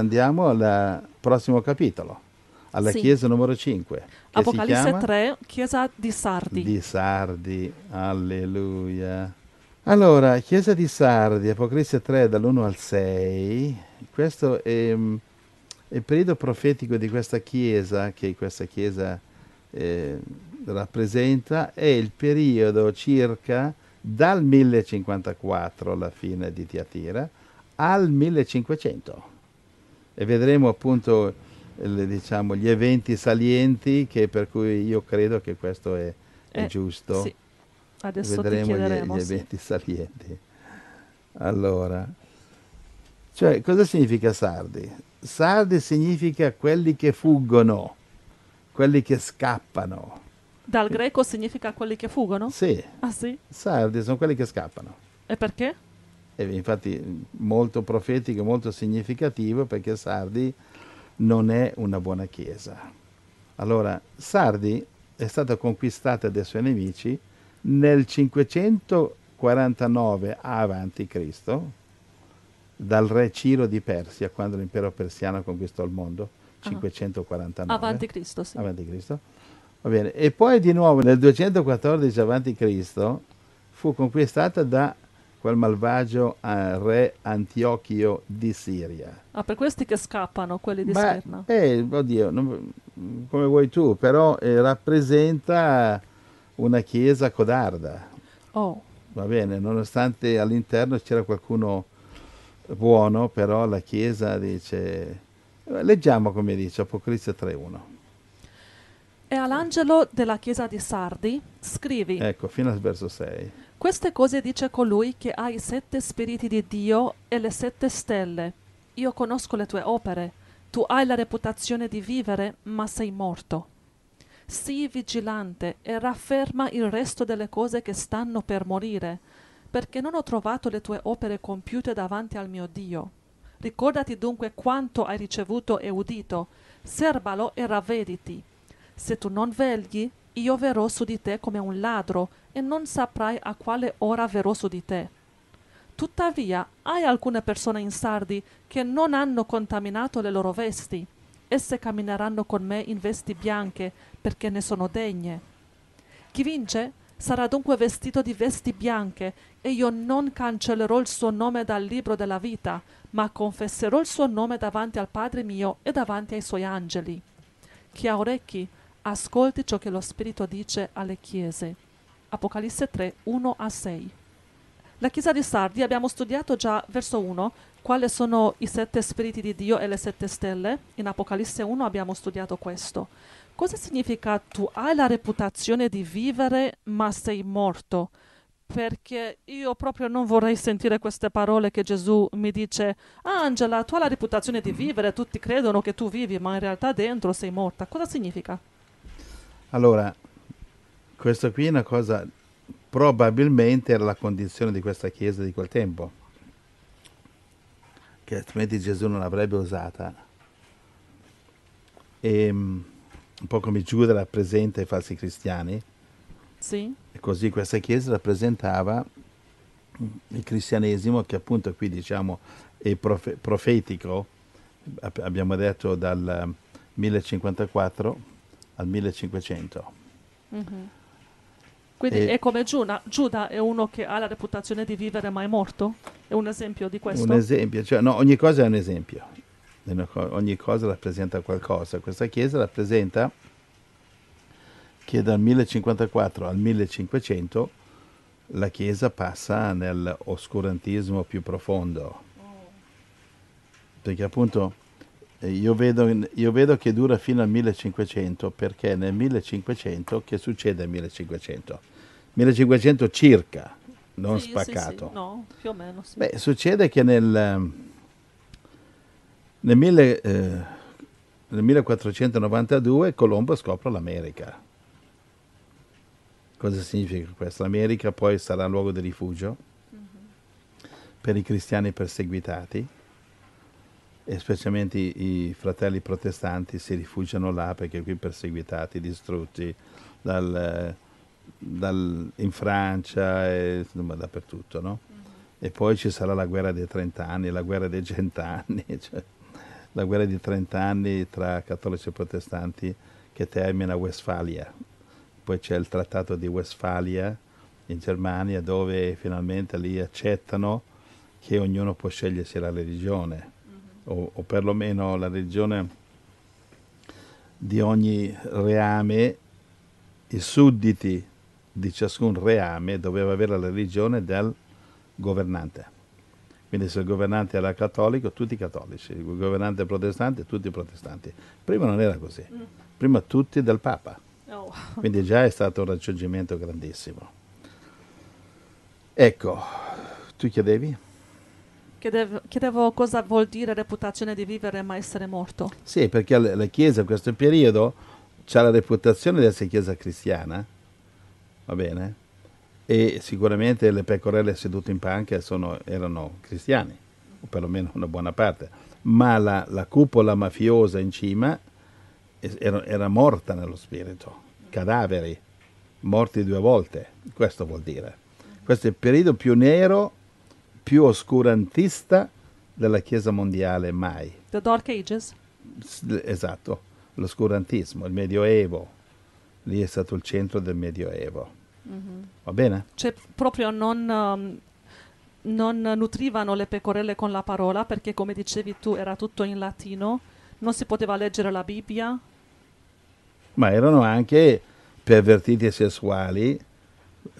Andiamo al prossimo capitolo, alla Sì. chiesa numero 5. Che Apocalisse si chiama? 3, chiesa di Sardi. Di Sardi, alleluia. Allora, chiesa di Sardi, Apocalisse 3 dall'1 al 6, questo è, mm, è il periodo profetico di questa chiesa, che questa chiesa eh, rappresenta, è il periodo circa dal 1054, alla fine di Tiatira, al 1500. E vedremo appunto le- diciamo, gli eventi salienti che per cui io credo che questo è, è Eh, giusto. Sì. Adesso Vedremo gli, gli sì. eventi salienti. Allora, cioè, cosa significa sardi? Sardi significa quelli che fuggono, quelli che scappano. Dal greco significa quelli che fuggono? Sì, Ah sì? sardi sono quelli che scappano. E perché? Infatti molto profetico, molto significativo perché Sardi non è una buona chiesa. Allora, Sardi è stata conquistata dai suoi nemici nel 549 avanti Cristo dal re Ciro di Persia quando l'impero persiano conquistò il mondo, 549 Avanti Cristo, sì. E poi di nuovo nel 214 avanti Cristo fu conquistata da quel malvagio eh, re Antiochio di Siria. Ah, per questi che scappano, quelli di Smirna. eh, oddio, non- come vuoi tu, però eh, rappresenta una chiesa codarda, Oh, va bene, nonostante all'interno c'era qualcuno buono, però la chiesa dice... Leggiamo come dice Apocalisse 3.1. e all'angelo della chiesa di Sardi scrivi: Ecco, fino al verso 6. Queste cose dice colui che ha i sette spiriti di Dio e le sette stelle. Io conosco le tue opere. Tu hai la reputazione di vivere, ma sei morto. Sii vigilante e rafferma il resto delle cose che stanno per morire, perché non ho trovato le tue opere compiute davanti al mio Dio. Ricordati dunque quanto hai ricevuto e udito, serbalo e ravvediti. Se tu non vegli, io verrò su di te come un ladro, e non saprai a quale ora verrò su di te. Tuttavia, hai alcune persone in Sardi che non hanno contaminato le loro vesti. Esse cammineranno con me in vesti bianche, perché ne sono degne. Chi vince sarà dunque vestito di vesti bianche, e io non cancellerò il suo nome dal libro della vita, ma confesserò il suo nome davanti al Padre mio e davanti ai suoi angeli. Chi ha orecchi, ascolti ciò che lo Spirito dice alle chiese. Apocalisse 3, 1 a 6. La Chiesa di Sardi abbiamo studiato già verso 1 quali sono i sette spiriti di Dio e le sette stelle. In Apocalisse 1 abbiamo studiato questo. Cosa significa tu hai la reputazione di vivere ma sei morto? Perché io proprio non vorrei sentire queste parole che Gesù mi dice Angela, tu hai la reputazione di vivere, tutti credono che tu vivi, ma in realtà dentro sei morta. Cosa significa? Allora, questo qui è una cosa, probabilmente era la condizione di questa chiesa di quel tempo, che altrimenti Gesù non l'avrebbe usata. E, mm, un po' come Giuda rappresenta i falsi cristiani, Sì? e così questa chiesa rappresentava mm, il cristianesimo che appunto qui diciamo è profe- profetico, ab- abbiamo detto dal eh, 1054 al 1500. Mhm. Quindi E- è come Giuda. Giuda è uno che ha la reputazione di vivere ma è morto? È un esempio di questo? Un esempio, cioè, no, ogni cosa è un esempio, ogni cosa rappresenta qualcosa. Questa chiesa rappresenta che dal 1054 al 1500 la chiesa passa nell'oscurantismo più profondo. Perché appunto io vedo, io vedo che dura fino al 1500 perché nel 1500 che succede nel 1500? 1500 circa, non Sì, sì, spaccato. sì. No, più o meno sì. Beh, succede che nel, nel, mille- eh, nel 1492 Colombo scopre l'America. Cosa significa questo? L'America poi sarà luogo di rifugio per i cristiani perseguitati e specialmente i, i fratelli protestanti si rifugiano là perché qui perseguitati, distrutti dal, dal- in Francia e insomma, dappertutto, no? E poi ci sarà la guerra dei 30 anni, la guerra dei cent'anni, cioè, la guerra di 30 anni tra cattolici e protestanti che termina a Westfalia. Poi c'è il trattato di Westfalia in Germania dove finalmente lì accettano che ognuno può scegliersi la religione mm-hmm. O, o perlomeno la religione di ogni reame, i sudditi di ciascun reame doveva avere la religione del governante. Quindi se il governante era cattolico, tutti cattolici, il governante protestante, tutti protestanti. Prima non era così, mm. prima tutti del Papa. Oh. Quindi già è stato un raggiungimento grandissimo. Ecco, tu chiedevi? Chiedevo, chiedevo cosa vuol dire reputazione di vivere ma essere morto. Sì, perché la Chiesa in questo periodo ha la reputazione di essere Chiesa cristiana, va bene? E sicuramente le pecorelle sedute in panca sono, erano cristiani, o perlomeno una buona parte, ma la, la cupola mafiosa in cima era, era morta nello spirito, cadaveri, morti due volte, questo vuol dire. Questo è il periodo più nero, più oscurantista della Chiesa mondiale mai. The Dark Ages? Esatto, l'oscurantismo, il Medioevo. Lì è stato il centro del Medioevo. Mm-hmm. Va bene? Cioè, proprio non, um, non nutrivano le pecorelle con la parola, perché come dicevi tu era tutto in latino, non si poteva leggere la Bibbia. Ma erano anche pervertiti sessuali,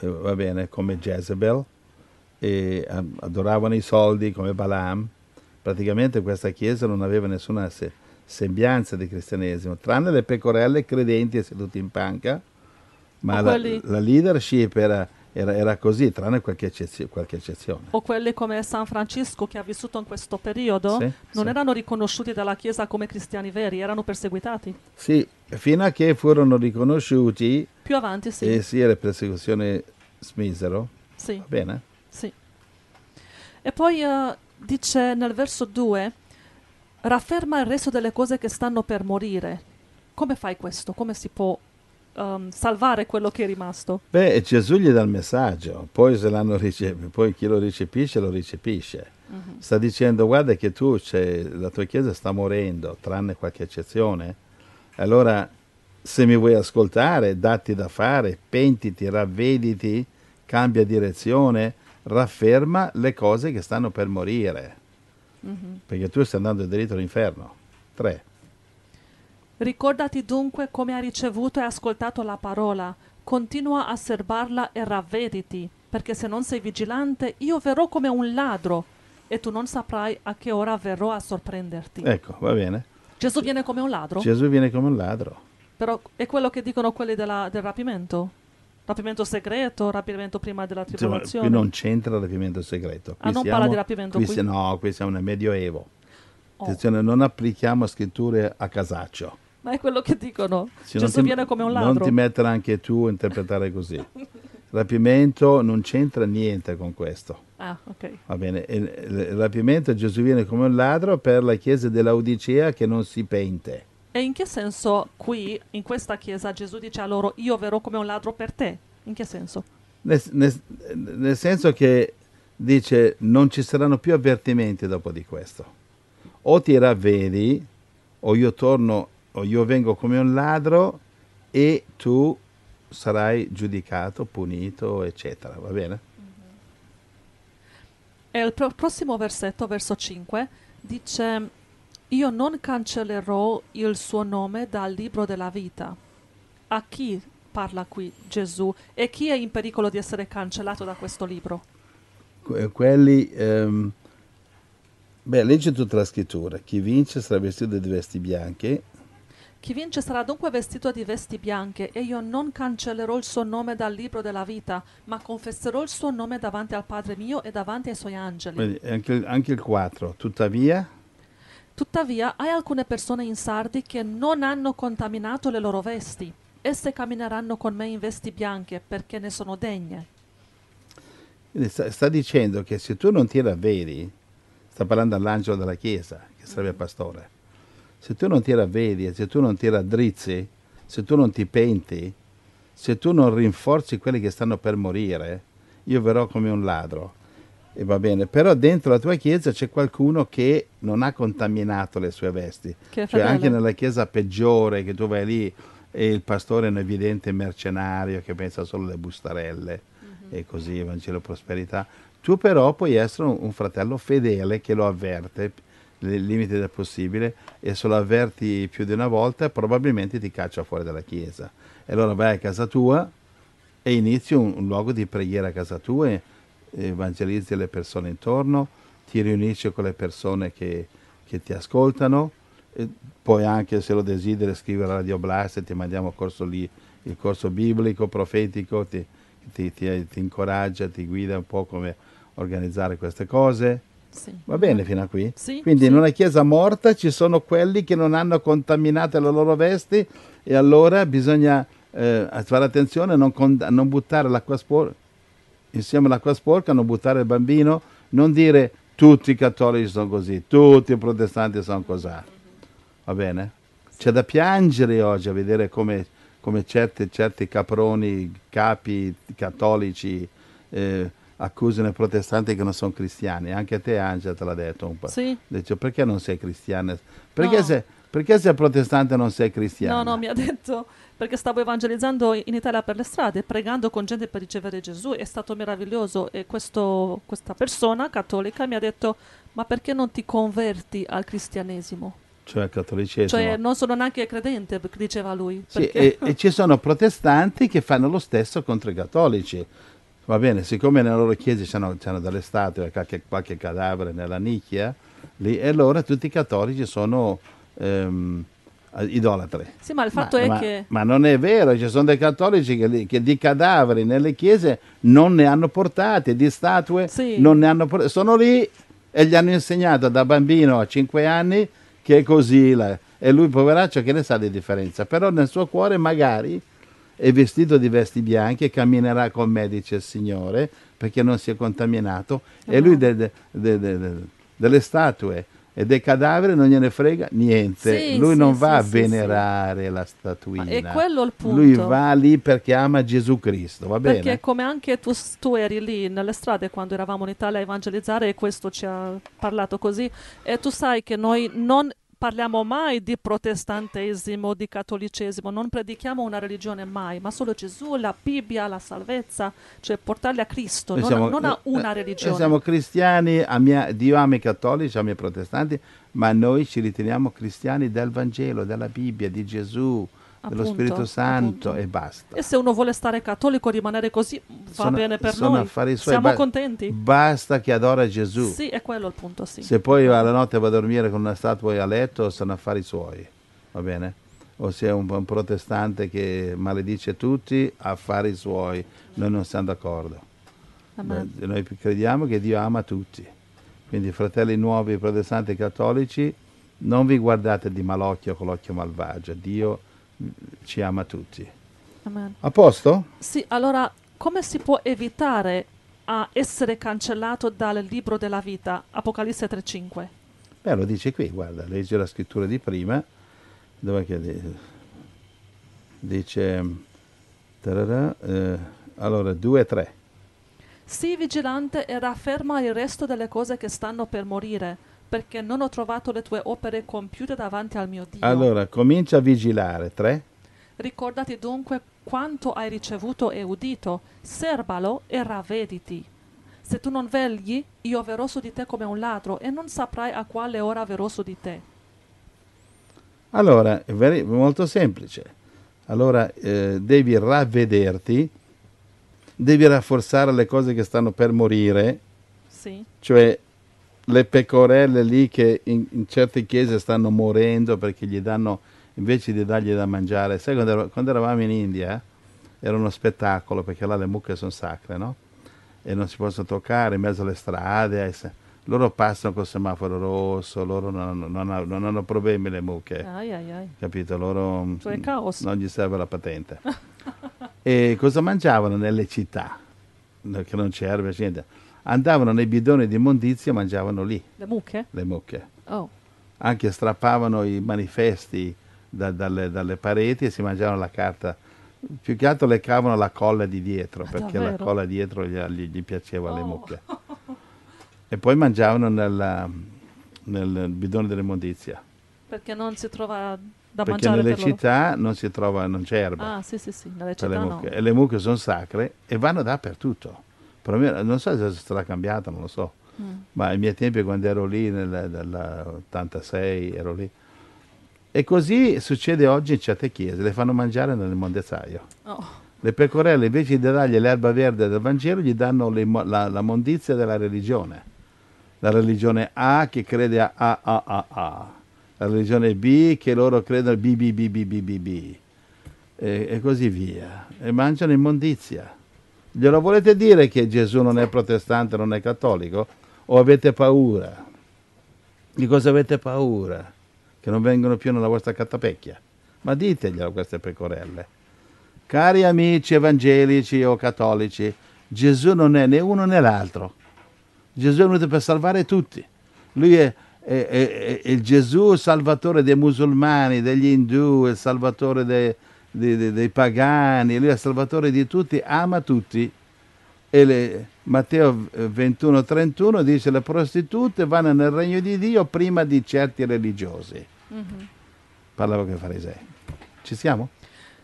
eh, va bene, come Jezebel, e adoravano i soldi come Balaam. Praticamente questa chiesa non aveva nessuna se- sembianza di cristianesimo, tranne le pecorelle credenti e seduti in panca, ma la, quelli... la, leadership era, era, era, così, tranne qualche, eccezio, qualche, eccezione. O quelli come San Francisco che ha vissuto in questo periodo sì, non sì. erano riconosciuti dalla Chiesa come cristiani veri, erano perseguitati. Sì, fino a che furono riconosciuti. Più avanti, sì. E sì, le persecuzioni smisero. Sì. Va bene? Sì. E poi uh, dice nel verso 2, rafferma il resto delle cose che stanno per morire. Come fai questo? Come si può um, salvare quello che è rimasto? Beh, Gesù gli dà il messaggio, poi, se l'hanno riceve, poi chi lo recepisce lo recepisce. Uh-huh. Sta dicendo guarda che tu, la tua chiesa sta morendo, tranne qualche eccezione. Allora, se mi vuoi ascoltare, datti da fare, pentiti, ravvediti, cambia direzione, rafferma le cose che stanno per morire. Uh-huh. Perché tu stai andando diritto all'inferno. Tre. Ricordati dunque come hai ricevuto e ascoltato la parola, continua a serbarla e ravvediti, perché se non sei vigilante io verrò come un ladro e tu non saprai a che ora verrò a sorprenderti. Ecco, va bene. Gesù viene come un ladro? Gesù viene come un ladro. Però è quello che dicono quelli della, del rapimento? Rapimento segreto, rapimento prima della tribolazione? Insomma, qui non c'entra il rapimento segreto. Qui ah, non siamo, parla di rapimento qui? qui? Si, no, qui siamo nel Medioevo. Oh. Attenzione, non applichiamo scritture a casaccio. Ma è quello che dicono. Se Gesù ti, viene come un ladro. Non ti mettere anche tu a interpretare così. rapimento non c'entra niente con questo. Ah, ok. Va bene. Il, rapimento Gesù viene come un ladro per la chiesa dell'Odicea che non si pente. E in che senso qui, in questa chiesa, Gesù dice a loro, io verrò come un ladro per te? In che senso? Nel, nel, nel senso che dice non ci saranno più avvertimenti dopo di questo. O ti ravvedi o io torno o io vengo come un ladro e tu sarai giudicato, punito, eccetera, va bene? Mm-hmm. E il pro- prossimo versetto, verso 5, dice, io non cancellerò il suo nome dal libro della vita. A chi parla qui Gesù e chi è in pericolo di essere cancellato da questo libro? Que- quelli... Um, beh, leggi tutta la scrittura. Chi vince sarà vestito di vesti bianche chi vince sarà dunque vestito di vesti bianche, e io non cancellerò il suo nome dal libro della vita, ma confesserò il suo nome davanti al Padre mio e davanti ai suoi angeli. Vedi, anche, anche il 4. Tuttavia. Tuttavia, hai alcune persone in Sardi che non hanno contaminato le loro vesti. Esse cammineranno con me in vesti bianche perché ne sono degne. Sta, sta dicendo che se tu non ti ravvedi, sta parlando all'angelo della chiesa, che sarebbe pastore se tu non ti ravvedi, se tu non ti raddrizzi, se tu non ti penti, se tu non rinforzi quelli che stanno per morire, io verrò come un ladro. E va bene, però dentro la tua chiesa c'è qualcuno che non ha contaminato le sue vesti. Che Cioè fedele. anche nella chiesa peggiore che tu vai lì e il pastore è un evidente mercenario che pensa solo alle bustarelle e così, Vangelo Prosperità. Tu però puoi essere un, un fratello fedele che lo avverte nei limiti del possibile e se lo avverti più di una volta probabilmente ti caccia fuori dalla chiesa. E allora vai a casa tua e inizi un, un luogo di preghiera a casa tua e evangelizzi le persone intorno, ti riunisci con le persone che, che ti ascoltano, poi anche se lo desideri scrivere a Radio Blast e ti mandiamo il corso lì, il corso biblico, profetico, ti, ti- ti- ti incoraggia, ti guida un po' come organizzare queste cose. Sì. Va bene fino a qui? Sì, Quindi sì. in una chiesa morta ci sono quelli che non hanno contaminato le loro vesti e allora bisogna eh, fare attenzione a non, con- non buttare l'acqua sporca, insieme all'acqua sporca, non buttare il bambino, non dire tutti i cattolici sono così, tutti i protestanti sono così. Va bene? C'è da piangere oggi a vedere come, come certi, certi caproni, capi cattolici eh, accusano i protestanti che non sono cristiani. Anche a te Angela te l'ha detto un po'. Sì. Dice, perché non sei cristiana? Perché, No. se, perché se protestante non sei cristiana? No, no, mi ha detto perché stavo evangelizzando in Italia per le strade, pregando con gente per ricevere Gesù, è stato meraviglioso e questo- questa persona cattolica mi ha detto ma perché non ti converti al cristianesimo? Cioè il cattolicesimo. Cioè non sono neanche credente, diceva lui. Sì, e, e ci sono protestanti che fanno lo stesso contro i cattolici. Va bene, siccome nelle loro chiese c'hanno, c'hanno delle statue, qualche, qualche cadavere nella nicchia, lì, e allora tutti i cattolici sono ehm, idolatri. Sì, ma il fatto ma, è ma- che... ma non è vero, ci sono dei cattolici che, che di cadaveri nelle chiese non ne hanno portati, di statue Sì. non ne hanno portate. Sono lì e gli hanno insegnato da bambino a 5 anni che è così. la- e lui, poveraccio, che ne sa di differenza? Però nel suo cuore magari è vestito di vesti bianchi e camminerà con me, dice il Signore, perché non si è contaminato. E lui de- de- de- de- de- delle statue e dei cadaveri non gliene frega niente. Sì, lui sì, non sì, va a sì, venerare la statuina. È quello il punto. Lui va lì perché ama Gesù Cristo, va bene? Perché come anche tu, tu eri lì nelle strade quando eravamo in Italia a evangelizzare e questo ci ha parlato così e tu sai che noi non parliamo mai di protestantesimo, di cattolicesimo, non predichiamo una religione mai, ma solo Gesù, la Bibbia, la salvezza, cioè portarli a Cristo, Noi non, siamo- non a eh, una eh, religione. siamo cristiani, amia- Dio ama i cattolici, ama i protestanti, ma noi ci riteniamo cristiani del Vangelo, della Bibbia, di Gesù, dello Appunto, Spirito Santo appunto. e basta. E se uno vuole stare cattolico, rimanere così, va Sono- bene per sono noi. affari suoi, Siamo ba- contenti. Basta che adora Gesù. Sì, è quello il punto, sì. Se poi alla notte va a dormire con una statua a letto, sono affari suoi, va bene? O se è un, un protestante che maledice tutti, affari suoi, noi non siamo d'accordo. Amen. Noi crediamo che Dio ama tutti. Quindi fratelli nuovi, protestanti e cattolici, non vi guardate di malocchio con l'occhio malvagio. Dio ci ama tutti. Amen. A posto? Sì, allora come si può evitare a essere cancellato dal libro della vita? Apocalisse 3:5. Beh, lo dice qui, guarda, leggi la scrittura di prima, dove che di- dice, tararà, eh, allora 2 e 3. Sii vigilante e rafferma il resto delle cose che stanno per morire, perché non ho trovato le tue opere compiute davanti al mio Dio. Allora, comincia a vigilare, 3. Ricordati dunque quanto hai ricevuto e udito, serbalo e ravvediti. Se tu non vegli, io verrò su di te come un ladro e non saprai a quale ora verrò su di te. Allora, è veri- molto semplice. Allora, eh, devi ravvederti, devi rafforzare le cose che stanno per morire, Sì, cioè le pecorelle lì che in, in certe chiese stanno morendo perché gli danno, invece di dargli da mangiare, sai quando, ero- quando eravamo in India era uno spettacolo perché là le mucche sono sacre, no? E non si possono toccare in mezzo alle strade, loro passano col semaforo rosso, loro non, hanno- non hanno- non hanno problemi le mucche ai ai ai. capito? Loro Cioè, caos. non gli serve la patente. e cosa mangiavano nelle città? Che non c'era niente. Andavano nei bidoni di immondizia e mangiavano lì Le mucche? le mucche. Oh, Anche strappavano i manifesti da- dalle, dalle pareti e si mangiavano la carta. Più che altro le cavano la colla di dietro, perché la davvero? colla dietro gli, gli- gli piaceva alle Oh. mucche. e poi mangiavano nella- nel bidone dell'immondizia. Perché non si trova da Perché mangiare nelle per città non si trova, non c'è erba Ah, sì, sì, sì, nelle per le città no. E le mucche sono sacre e vanno dappertutto. Per me- non so se sarà cambiata, non lo so. Mm. Ma ai miei tempi quando ero lì, nel, nell'86, ero lì. E così succede oggi in certe chiese, le fanno mangiare nel mondezzaio. Oh, Le pecorelle invece di dargli l'erba verde del Vangelo gli danno le la, la mondizia della religione. La religione A che crede a A, A, A, A. La religione B che loro credono B, B, B, B, B, B, B. E, e così via. E mangiano immondizia. Glielo volete dire che Gesù non è protestante, non è cattolico? O avete paura? Di cosa avete paura? Che non vengono più nella vostra catapecchia? Ma diteglielo queste pecorelle. Cari amici evangelici o cattolici, Gesù non è né uno né l'altro. Gesù è venuto per salvare tutti. Lui è, è- è- è il Gesù salvatore dei musulmani, degli indù, il salvatore dei, dei- dei- dei pagani, lui è il salvatore di tutti, ama tutti. E le- Matteo 21, 31 dice le prostitute vanno nel regno di Dio prima di certi religiosi. mhm. Parlava con i farisei. Ci siamo?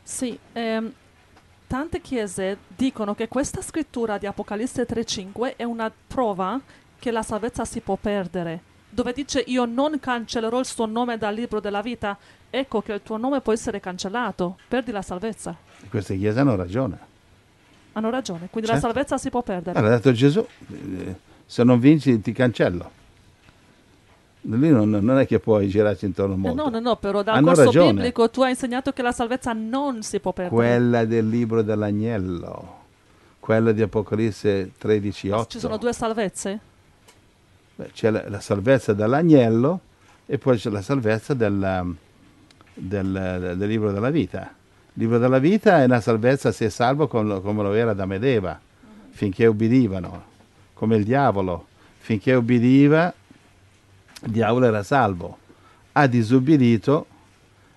Sì, ehm, tante chiese dicono che questa scrittura di Apocalisse 3.5 è una prova che la salvezza si può perdere. Dove dice io non cancellerò il suo nome dal libro della vita, ecco che il tuo nome può essere cancellato, perdi la salvezza. Queste chiese hanno ragione. Hanno ragione, quindi Certo. la salvezza si può perdere. Allora, ha detto Gesù, eh, se non vinci ti cancello. Lì non, non è che puoi girarci intorno molto. no, no, no, però dal Hanno corso ragione. biblico tu hai insegnato che la salvezza non si può perdere. Quella del libro dell'agnello, quella di Apocalisse 13, 8. Ci sono due salvezze? Beh, C'è la, la salvezza dell'agnello e poi c'è la salvezza del, del- del libro della vita. Il libro della vita è una salvezza se è salvo com- come lo era Adamo ed Eva, finché ubbidivano, come il diavolo. Finché ubbidiva, il diavolo era salvo. Ha disubbidito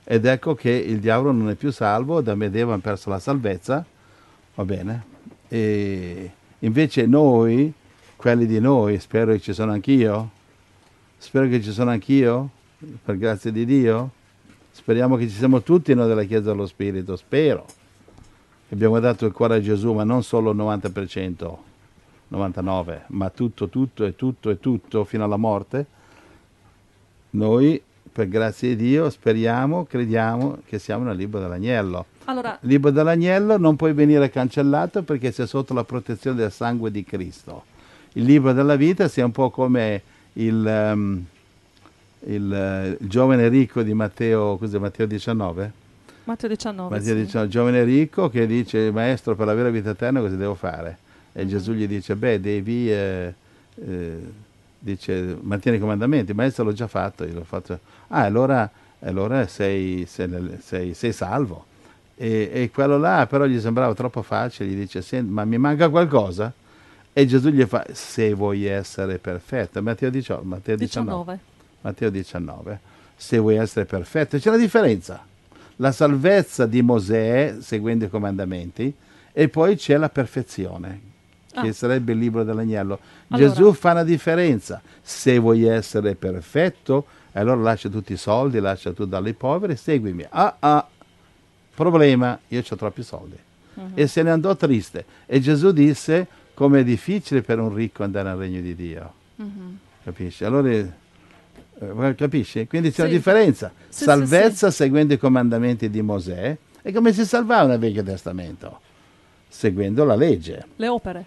ed ecco che il diavolo non è più salvo, Adamo ed Eva hanno perso la salvezza, va bene? E invece noi, quelli di noi, spero che ci sono anch'io, spero che ci sono anch'io, per grazia di Dio, speriamo che ci siamo tutti noi della Chiesa dello Spirito, spero. Abbiamo dato il cuore a Gesù, ma non solo il 90%, 99%, ma tutto, tutto e tutto e tutto fino alla morte. Noi, per grazia di Dio, speriamo, crediamo che siamo nel libro dell'agnello. Allora, Il libro dell'agnello non puoi venire cancellato perché sei sotto la protezione del sangue di Cristo. Il libro della vita sia un po' come il, ehm, il, il giovane ricco di Matteo, cos'è, Matteo 19? Matteo 19. Matteo sì. 19, il giovane ricco che dice, maestro, per avere vita eterna cosa devo fare? E Mhm. Gesù gli dice, beh, devi, eh, eh, dice, mantieni i comandamenti. Maestro, l'ho già fatto, io l'ho fatto. Ah, allora, allora sei, sei sei- sei salvo. E, e quello là però gli sembrava troppo facile, gli dice, "Senti, ma mi manca qualcosa? E Gesù gli fa, se vuoi essere perfetto. Matteo 18, Matteo 19. 19. Matteo 19, se vuoi essere perfetto. C'è una differenza. La salvezza di Mosè, seguendo i comandamenti, e poi c'è la perfezione, che Ah. sarebbe il libro dell'agnello. Allora- Gesù fa una differenza. Se vuoi essere perfetto, allora lascia tutti i soldi, lascia tu ai poveri, seguimi. Ah, ah, problema, io ho troppi soldi. Mhm. E se ne andò triste. E Gesù disse, come è difficile per un ricco andare al regno di Dio. Mhm. Capisci? Allora, capisci? Quindi c'è Sì. una differenza. Sì, Salvezza seguendo i comandamenti di Mosè. E come si salvava nel Vecchio Testamento? Seguendo la legge, Le opere.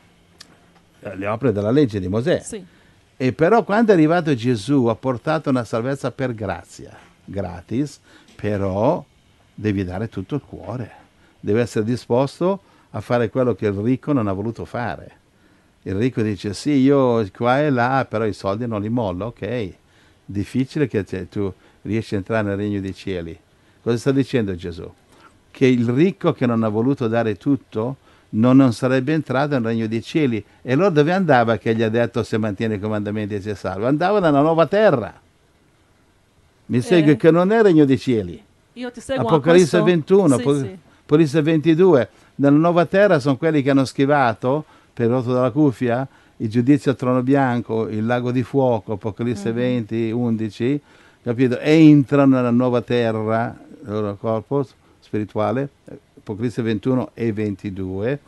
eh, le opere della legge di Mosè. Sì. E però quando è arrivato Gesù ha portato una salvezza per grazia, gratis, però devi dare tutto il cuore. Devi essere disposto a fare quello che il ricco non ha voluto fare. Il ricco dice sì, io qua e là, però i soldi non li mollo, ok. Difficile che te- tu riesci a entrare nel regno dei cieli. Cosa sta dicendo Gesù? Che il ricco che non ha voluto dare tutto non, non sarebbe entrato nel regno dei cieli. E allora dove andava che gli ha detto se mantiene i comandamenti si è salvo? Andava nella nuova terra. Mi segue Eh. che non è il regno dei cieli. Io ti seguo Apocalisse questo? 21, Sì, Apo- sì. Apocalisse 22. Nella nuova terra sono quelli che hanno schivato per rotto dalla cuffia il giudizio al trono bianco, il lago di fuoco, Apocalisse Mhm. 20, 11, capito? Entrano nella nuova terra, il loro corpo spirituale, Apocalisse 21 e 22,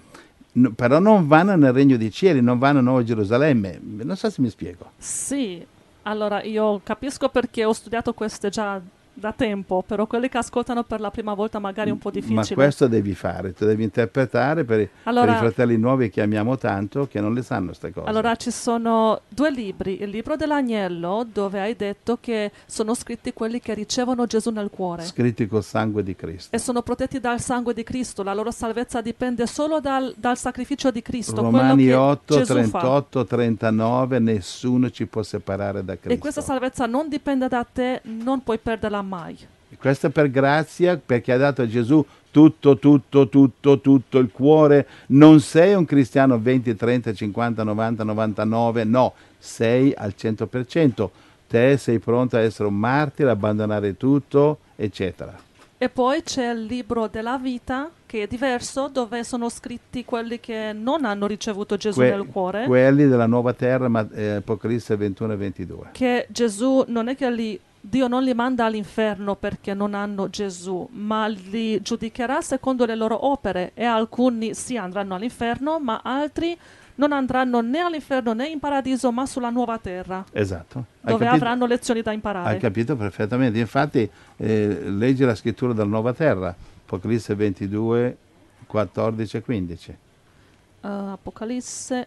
n- però non vanno nel regno dei cieli, non vanno a Nuova Gerusalemme. Non so se mi spiego. Sì, allora io capisco perché ho studiato queste già da tempo, però quelli che ascoltano per la prima volta magari è un po' Ma difficile. questo devi fare, tu devi interpretare per, i- per Allora- i fratelli nuovi che amiamo tanto, che non le sanno queste cose. Allora ci sono due libri, il libro dell'agnello dove hai detto che sono scritti quelli che ricevono Gesù nel cuore Scritti col sangue di Cristo. e sono protetti dal sangue di Cristo, la loro salvezza dipende solo dal, dal sacrificio di Cristo, Romani quello 8, che Gesù fa. 38, 39, nessuno ci può separare da Cristo. E questa salvezza non dipende da te, non puoi perderla mai. Questo è per grazia, perché ha dato a Gesù tutto, tutto, tutto, tutto il cuore. Non sei un cristiano 20, 30, 50, 90, 99, no, sei al 100%. Te sei pronto a essere un martire, abbandonare tutto, eccetera. E poi c'è il libro della vita, che è diverso, dove sono scritti quelli che non hanno ricevuto Gesù Que- nel cuore. Quelli della nuova terra, ma, eh, Apocalisse 21 e 22. che Gesù non è che li, Dio non li manda all'inferno perché non hanno Gesù, ma li giudicherà secondo le loro opere e alcuni sì andranno all'inferno, ma altri non andranno né all'inferno né in paradiso, ma sulla nuova terra, Esatto. Hai dove capito? avranno lezioni da imparare. Hai capito perfettamente. Infatti, eh, leggi la scrittura della nuova terra, Apocalisse 22, 14 e 15. Eh, Apocalisse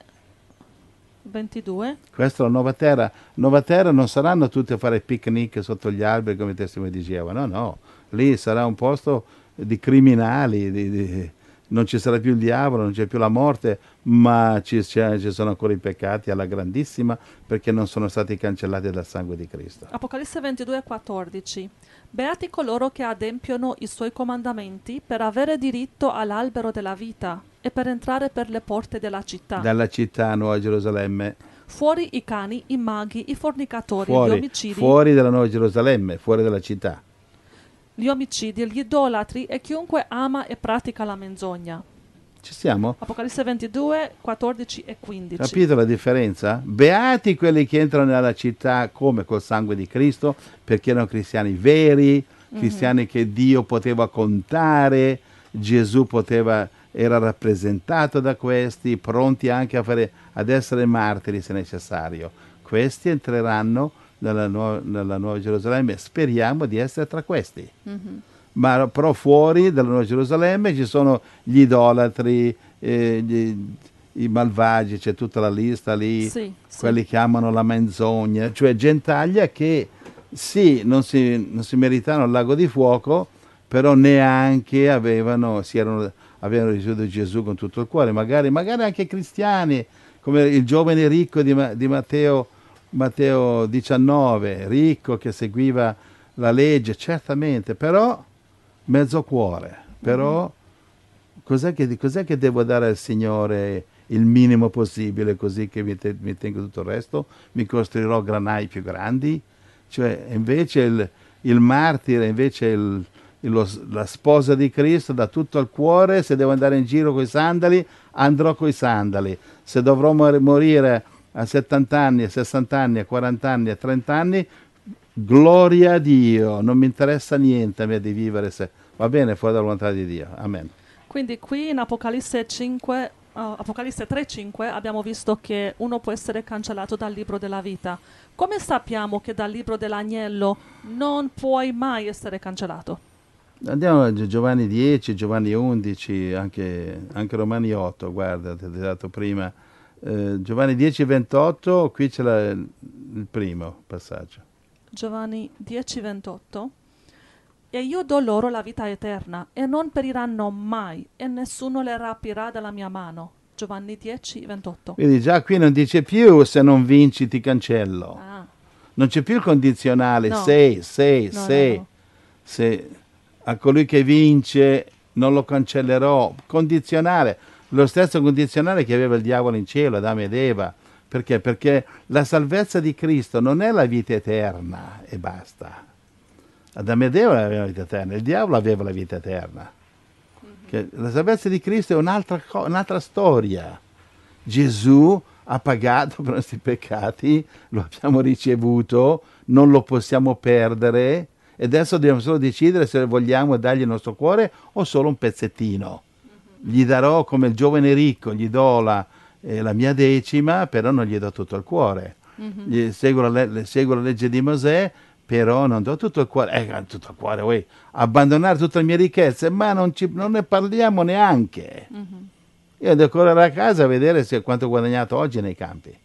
22. Questa è la nuova terra. Nuova terra non saranno tutti a fare picnic sotto gli alberi come i testimoni di Geova, no, no. Lì sarà un posto di criminali, di- di- non ci sarà più il diavolo, non c'è più la morte, ma ci, ci sono ancora i peccati alla grandissima perché non sono stati cancellati dal sangue di Cristo. Apocalisse 22, 14. Beati coloro che adempiono i suoi comandamenti per avere diritto all'albero della vita e per entrare per le porte della città. Dalla città Nuova Gerusalemme, Fuori i cani, i maghi, i fornicatori, gli fuori, omicidi, fuori dalla Nuova Gerusalemme, fuori dalla città. gli omicidi, gli idolatri e chiunque ama e pratica la menzogna. Ci siamo? Apocalisse 22, 14 e 15. Capito la differenza? Beati quelli che entrano nella città come col sangue di Cristo, perché erano cristiani veri, cristiani che Dio poteva contare, Gesù poteva, era rappresentato da questi, pronti anche a fare, ad essere martiri se necessario. Questi entreranno nella, nuova- nella Nuova Gerusalemme, speriamo di essere tra questi Mhm. Ma però fuori dalla Nuova Gerusalemme ci sono gli idolatri, eh, gli- i malvagi, c'è tutta la lista lì, Sì, sì. quelli che amano la menzogna, cioè gentaglia che sì, non si, non si meritavano il lago di fuoco, però neanche avevano, si erano, avevano ricevuto Gesù con tutto il cuore, magari, magari anche cristiani, come il giovane ricco di, di Matteo, Matteo 19, ricco che seguiva la legge, certamente, però mezzo cuore, però cos'è, che, cos'è che devo dare al Signore il minimo possibile così che mi, te- mi tengo tutto il resto? Mi costruirò granai più grandi? Cioè, invece il, il martire, invece il- il- lo- la sposa di Cristo dà tutto al cuore, se devo andare in giro con i sandali, andrò con i sandali. Se dovrò mor- morire a 70 anni, a 60 anni, a 40 anni, a 30 anni, gloria a Dio, non mi interessa niente a me di vivere se va bene fuori dalla volontà di Dio. Amen. Quindi qui in Apocalisse 5, eh, Apocalisse 3:5 abbiamo visto che uno può essere cancellato dal libro della vita. Come sappiamo che dal libro dell'agnello non puoi mai essere cancellato? Andiamo a Gio- Giovanni 10, Giovanni 11, anche, anche Romani 8, guarda, ti ho dato prima. Eh, Giovanni 10, 28, qui c'è la- il primo passaggio. Giovanni 10:28 E io do loro la vita eterna e non periranno mai e nessuno le rapirà dalla mia mano. Giovanni 10:28. Quindi già qui non dice più se non vinci ti cancello. Ah, Non c'è più il condizionale, No. se, se, no, se, no. se a colui che vince non lo cancellerò. Condizionale, lo stesso condizionale che aveva il diavolo in cielo, Adamo ed Eva. Perché? Perché la salvezza di Cristo non è la vita eterna e basta. Adamo ed Eva avevano la vita eterna, il diavolo aveva la vita eterna. Che la salvezza di Cristo è un'altra, un'altra storia. Gesù ha pagato per i nostri peccati, lo abbiamo ricevuto, non lo possiamo perdere e adesso dobbiamo solo decidere se vogliamo dargli il nostro cuore o solo un pezzettino. Gli darò come il giovane ricco, gli do la, eh, la mia decima, però non gli do tutto il cuore. Gli seguo, la, le- seguo la legge di Mosè, però non do tutto il cuore. Eh, tutto il cuore, uè, abbandonare tutte le mie ricchezze, ma non, ci- non ne parliamo neanche. Io devo correre a casa a vedere se quanto ho guadagnato oggi nei campi.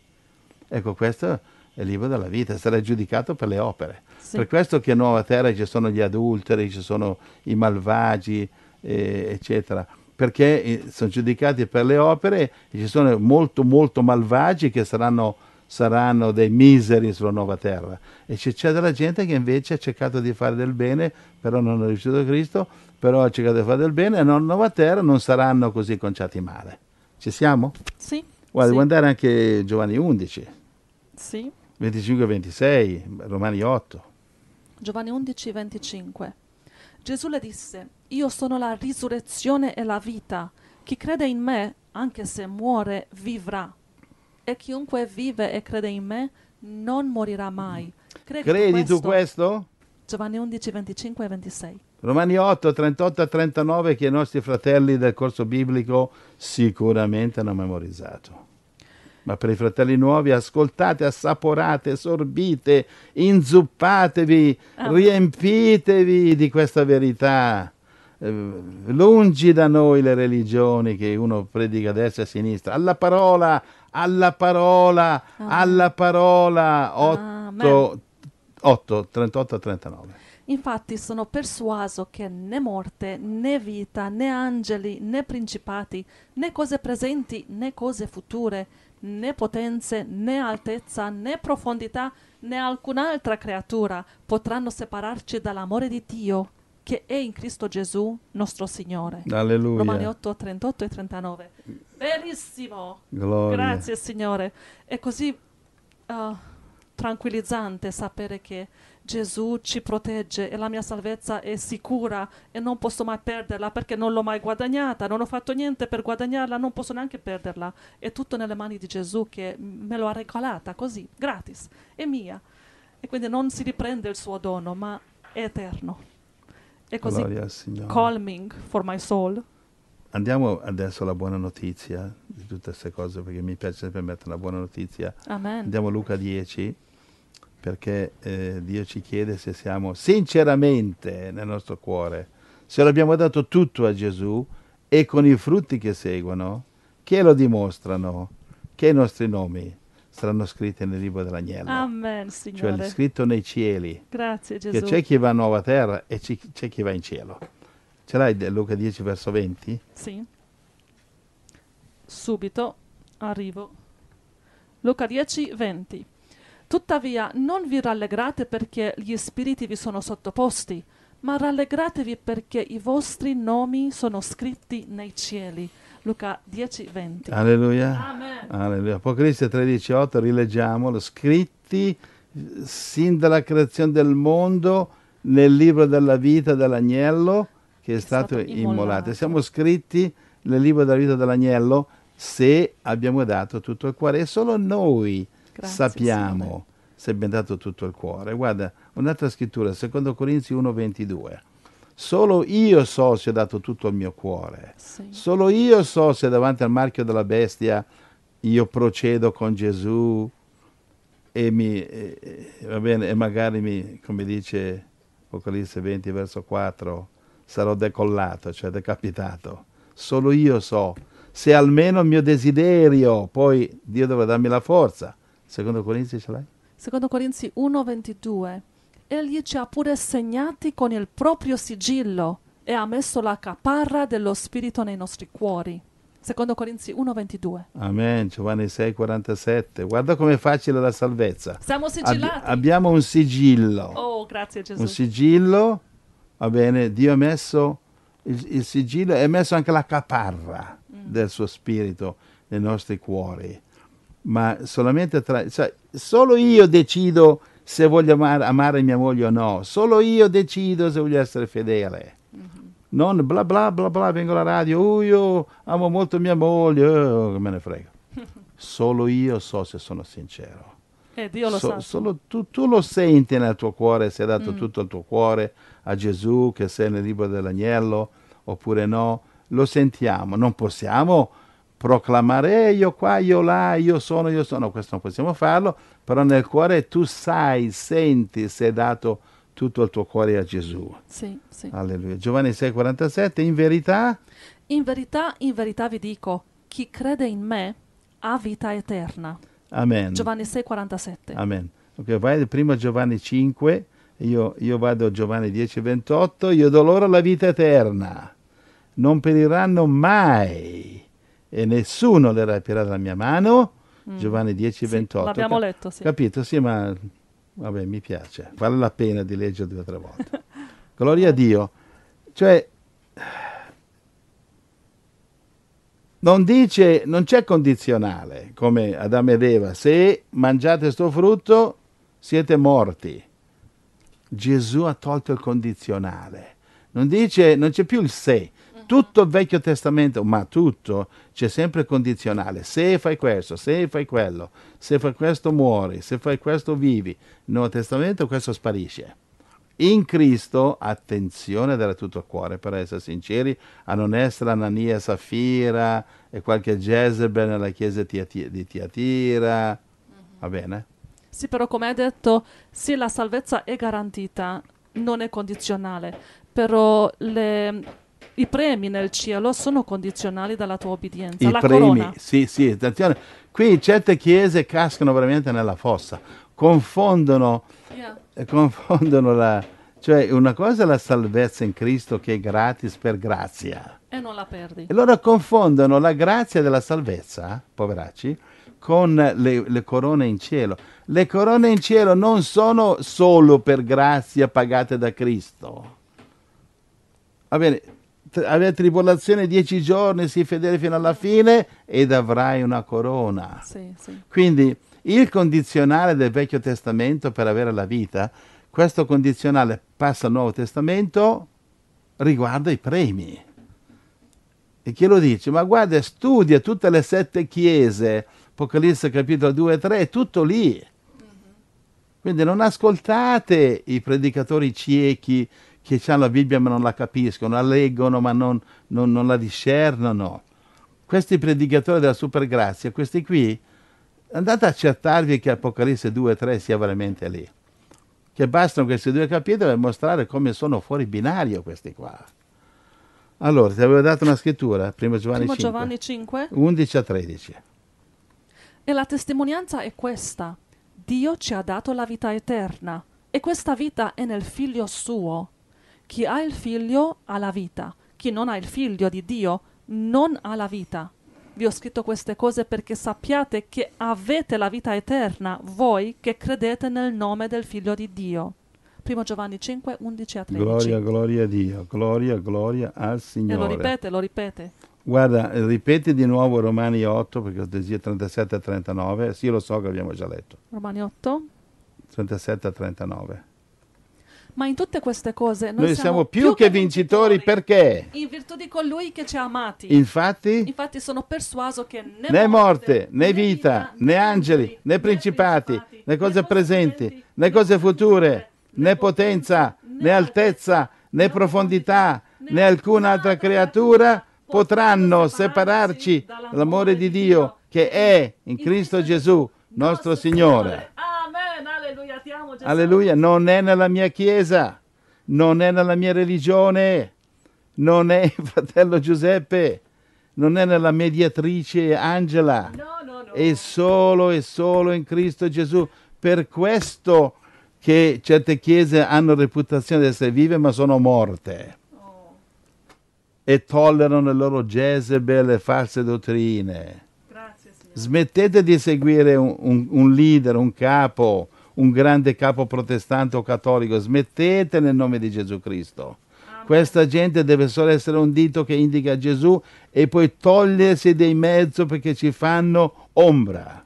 Ecco, questo è il libro della vita, sarà giudicato per le opere. Sì. Per questo che a Nuova Terra ci sono gli adulteri, ci sono i malvagi, eh, eccetera. Perché eh, sono giudicati per le opere e ci sono molto, molto malvagi che saranno, saranno dei miseri sulla Nuova Terra. E c'è, c'è della gente che invece ha cercato di fare del bene, però non ha riuscito Cristo, però ha cercato di fare del bene e non Nuova Terra non saranno così conciati male. Ci siamo? Sì. Guarda, sì. devo andare anche Giovanni 11, Sì. 25-26, Romani 8. Giovanni 11, 25. Gesù le disse, Io sono la risurrezione e la vita. Chi crede in me, anche se muore, vivrà. E chiunque vive e crede in me, non morirà mai. Credi, Credi tu questo? Giovanni 11, 25 e 26. Romani 8, 38 a 39 che i nostri fratelli del corso biblico sicuramente hanno memorizzato. Ma per i fratelli nuovi ascoltate, assaporate, sorbite, inzuppatevi, Amen. riempitevi di questa verità. Eh, lungi da noi le religioni che uno predica a destra e a sinistra. Alla parola, alla parola, Amen. alla parola. Amen. 8, 8 38 a 39. Infatti sono persuaso che né morte, né vita, né angeli, né principati, né cose presenti, né cose future, né potenze, né altezza, né profondità, né alcun'altra creatura potranno separarci dall'amore di Dio che è in Cristo Gesù, nostro Signore. Alleluia. Romani 8, 38 e 39. Bellissimo! Gloria. Grazie Signore. È così uh, tranquillizzante sapere che Gesù ci protegge e la mia salvezza è sicura e non posso mai perderla perché non l'ho mai guadagnata, non ho fatto niente per guadagnarla, non posso neanche perderla. È tutto nelle mani di Gesù che me lo ha regalata così, gratis, è mia. E quindi non si riprende il suo dono, ma è eterno. È così Gloria al Signore. calming for my soul. Andiamo adesso alla buona notizia di tutte queste cose perché mi piace sempre mettere la buona notizia. Amen. Andiamo a Luca 10 perché eh, Dio ci chiede se siamo sinceramente nel nostro cuore, se lo abbiamo dato tutto a Gesù e con i frutti che seguono, che lo dimostrano, che i nostri nomi saranno scritti nel libro dell'agnello, Amen, cioè Signore. scritto nei cieli. Grazie Che Gesù. c'è chi va a nuova terra e c'è chi va in cielo. Ce l'hai Luca 10 verso 20? Sì. Subito arrivo. Luca 10, 20. Tuttavia non vi rallegrate perché gli spiriti vi sono sottoposti, ma rallegratevi perché i vostri nomi sono scritti nei cieli. Luca 10, 20. Alleluia. Amen. Alleluia. Apocalisse 13:8 rileggiamolo, scritti sin dalla creazione del mondo nel libro della vita dell'agnello che è, stato, stato immolato. immolato. Siamo scritti nel libro della vita dell'agnello se abbiamo dato tutto il cuore e solo noi Grazie, sappiamo Signore. se abbiamo dato tutto il cuore. Guarda, un'altra scrittura, secondo Corinzi 1:22. Solo io so se ho dato tutto il mio cuore. Sì. Solo io so se davanti al marchio della bestia io procedo con Gesù e mi, e- e- va bene, e magari mi, come dice Apocalisse 20 verso 4, sarò decollato, cioè decapitato. Solo io so se almeno il mio desiderio, poi Dio dovrà darmi la forza. Secondo Corinzi ce l'hai? Secondo Corinzi 1, 22. Egli ci ha pure segnati con il proprio sigillo e ha messo la caparra dello Spirito nei nostri cuori. Secondo Corinzi 1, 22. Amen, Giovanni 6, 47. Guarda com'è facile la salvezza. Siamo sigillati. abbiamo un sigillo. oh, grazie Gesù. un sigillo, va bene, Dio ha messo il, il sigillo e ha messo anche la caparra del suo spirito nei nostri cuori. Ma solamente tra, cioè, solo io decido se voglio amare, amare mia moglie o no, solo io decido se voglio essere fedele. Non bla bla bla bla, vengo alla radio, oh, io amo molto mia moglie, oh, che me ne frega. solo io so se sono sincero. E Dio lo So- sa. solo tu, tu lo senti nel tuo cuore se hai dato Mm. tutto il tuo cuore a Gesù, che sei nel libro dell'agnello, oppure no. Lo sentiamo, non possiamo proclamare "Eh, io qua, io là, io sono, io sono, questo non possiamo farlo, però nel cuore tu sai, senti se hai dato tutto il tuo cuore a Gesù. Sì, sì. Alleluia. Giovanni 6,47, in verità, In verità, in verità vi dico, chi crede in me ha vita eterna. amen. Giovanni 6,47. Amen. Ok, vai prima Giovanni 5, io, io vado a Giovanni 10, 28, io do loro la vita eterna, non periranno mai e nessuno le rapirà dalla mia mano. Mm. Giovanni 10, Sì, 28. l'abbiamo Cap- letto, sì. Capito? Sì, ma vabbè, mi piace. Vale la pena di leggere due o tre volte. Gloria a Dio. Cioè, non dice, non c'è condizionale come Adamo ed Eva. Se mangiate sto frutto, siete morti. Gesù ha tolto il condizionale. Non dice, non c'è più il se. Tutto il Vecchio Testamento, ma tutto, c'è sempre condizionale. Se fai questo, se fai quello, se fai questo muori, se fai questo vivi. Nel Nuovo Testamento questo sparisce. In Cristo, attenzione da tutto il cuore, per essere sinceri, a non essere Anania, Safira e qualche Jezebel nella chiesa di Tiatira. Va bene? Sì, però come hai detto, sì, la salvezza è garantita, non è condizionale, però le- i premi nel cielo sono condizionali dalla tua obbedienza. I la premi, corona. sì, sì, attenzione. Qui certe chiese cascano veramente nella fossa, confondono, Yeah. eh, confondono la... Cioè, una cosa è la salvezza in Cristo che è gratis per grazia. E non la perdi. E loro confondono la grazia della salvezza, poveracci, con le, le corone in cielo. Le corone in cielo non sono solo per grazia pagate da Cristo. Va bene, avere tribolazione dieci giorni, sii fedele fino alla fine ed avrai una corona. Sì, sì. Quindi il condizionale del Vecchio Testamento per avere la vita, questo condizionale passa al Nuovo Testamento, riguarda i premi. E chi lo dice? Ma guarda, studia tutte le sette chiese, Apocalisse capitolo 2 e 3, è tutto lì. Quindi non ascoltate i predicatori ciechi che hanno la Bibbia ma non la capiscono, la leggono ma non, non- non la discernono. Questi predicatori della supergrazia, questi qui, andate a accertarvi che Apocalisse 2 e 3 sia veramente lì. Che bastano questi due capitoli per mostrare come sono fuori binario questi qua. Allora, ti avevo dato una scrittura, 1 Giovanni Primo 5, Giovanni 5. 11 a 13. E la testimonianza è questa. Dio ci ha dato la vita eterna e questa vita è nel figlio suo. Chi ha il figlio ha la vita. Chi non ha il figlio di Dio non ha la vita. Vi ho scritto queste cose perché sappiate che avete la vita eterna, voi che credete nel nome del figlio di Dio. Primo Giovanni 5, 11 a 13. Gloria, gloria a Dio, gloria, gloria al e lo Signore. ripete, lo ripete. Guarda, ripeti di nuovo Romani 8, perché ho detto 37 e 39, sì lo so che abbiamo già letto, Romani 8. 37 e 39. Ma in tutte queste cose noi, Noi, siamo più che vincitori perché? in virtù di colui che ci ha amati. Infatti, Infatti sono persuaso che né, né morte, né vita, né angeli, né principati, né cose presenti, né cose future, né potenza, né altezza, né profondità, né alcuna altra creatura potranno separarci dall'amore di Dio che è in Cristo Gesù, nostro Signore. Alleluia, non è nella mia chiesa, non è nella mia religione, non è fratello Giuseppe, non è nella mediatrice Angela, No, no, no. è solo e solo in Cristo Gesù. Per questo che certe chiese hanno reputazione di essere vive ma sono morte Oh, e tollerano le loro Jezebel e false dottrine. grazie. Smettete di seguire un, un- un leader, un capo, un grande capo protestante o cattolico. Smettete nel nome di Gesù Cristo. Questa gente deve solo essere un dito che indica Gesù e poi togliersi dei mezzo perché ci fanno ombra.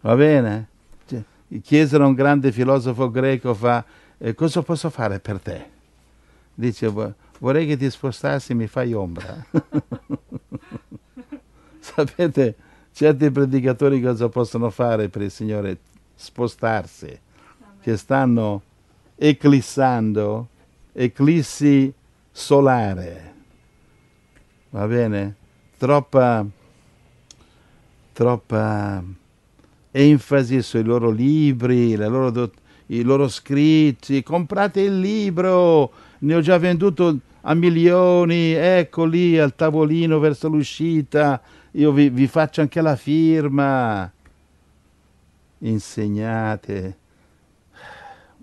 Va bene? Cioè, Chiesero a un grande filosofo greco, fa, eh, cosa posso fare per te? Dice, "Vo- vorrei che ti spostassi, mi fai ombra. Sapete, certi predicatori cosa possono fare per il Signore? Spostarsi, che stanno eclissando, eclissi solare. Va bene? Troppa, troppa enfasi sui loro libri, loro, i loro scritti. Comprate il libro, ne ho già venduto a milioni, ecco lì al tavolino verso l'uscita, io vi, vi faccio anche la firma. Insegnate,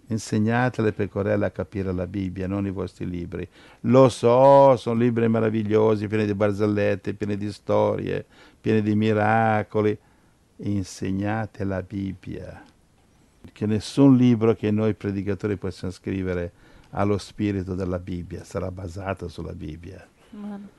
insegnate alle pecorelle a capire la Bibbia, non i vostri libri. Lo so, sono libri meravigliosi, pieni di barzellette, pieni di storie, pieni di miracoli. Insegnate la Bibbia. Che nessun libro che noi predicatori possiamo scrivere ha lo spirito della Bibbia, sarà basato sulla Bibbia. Amen.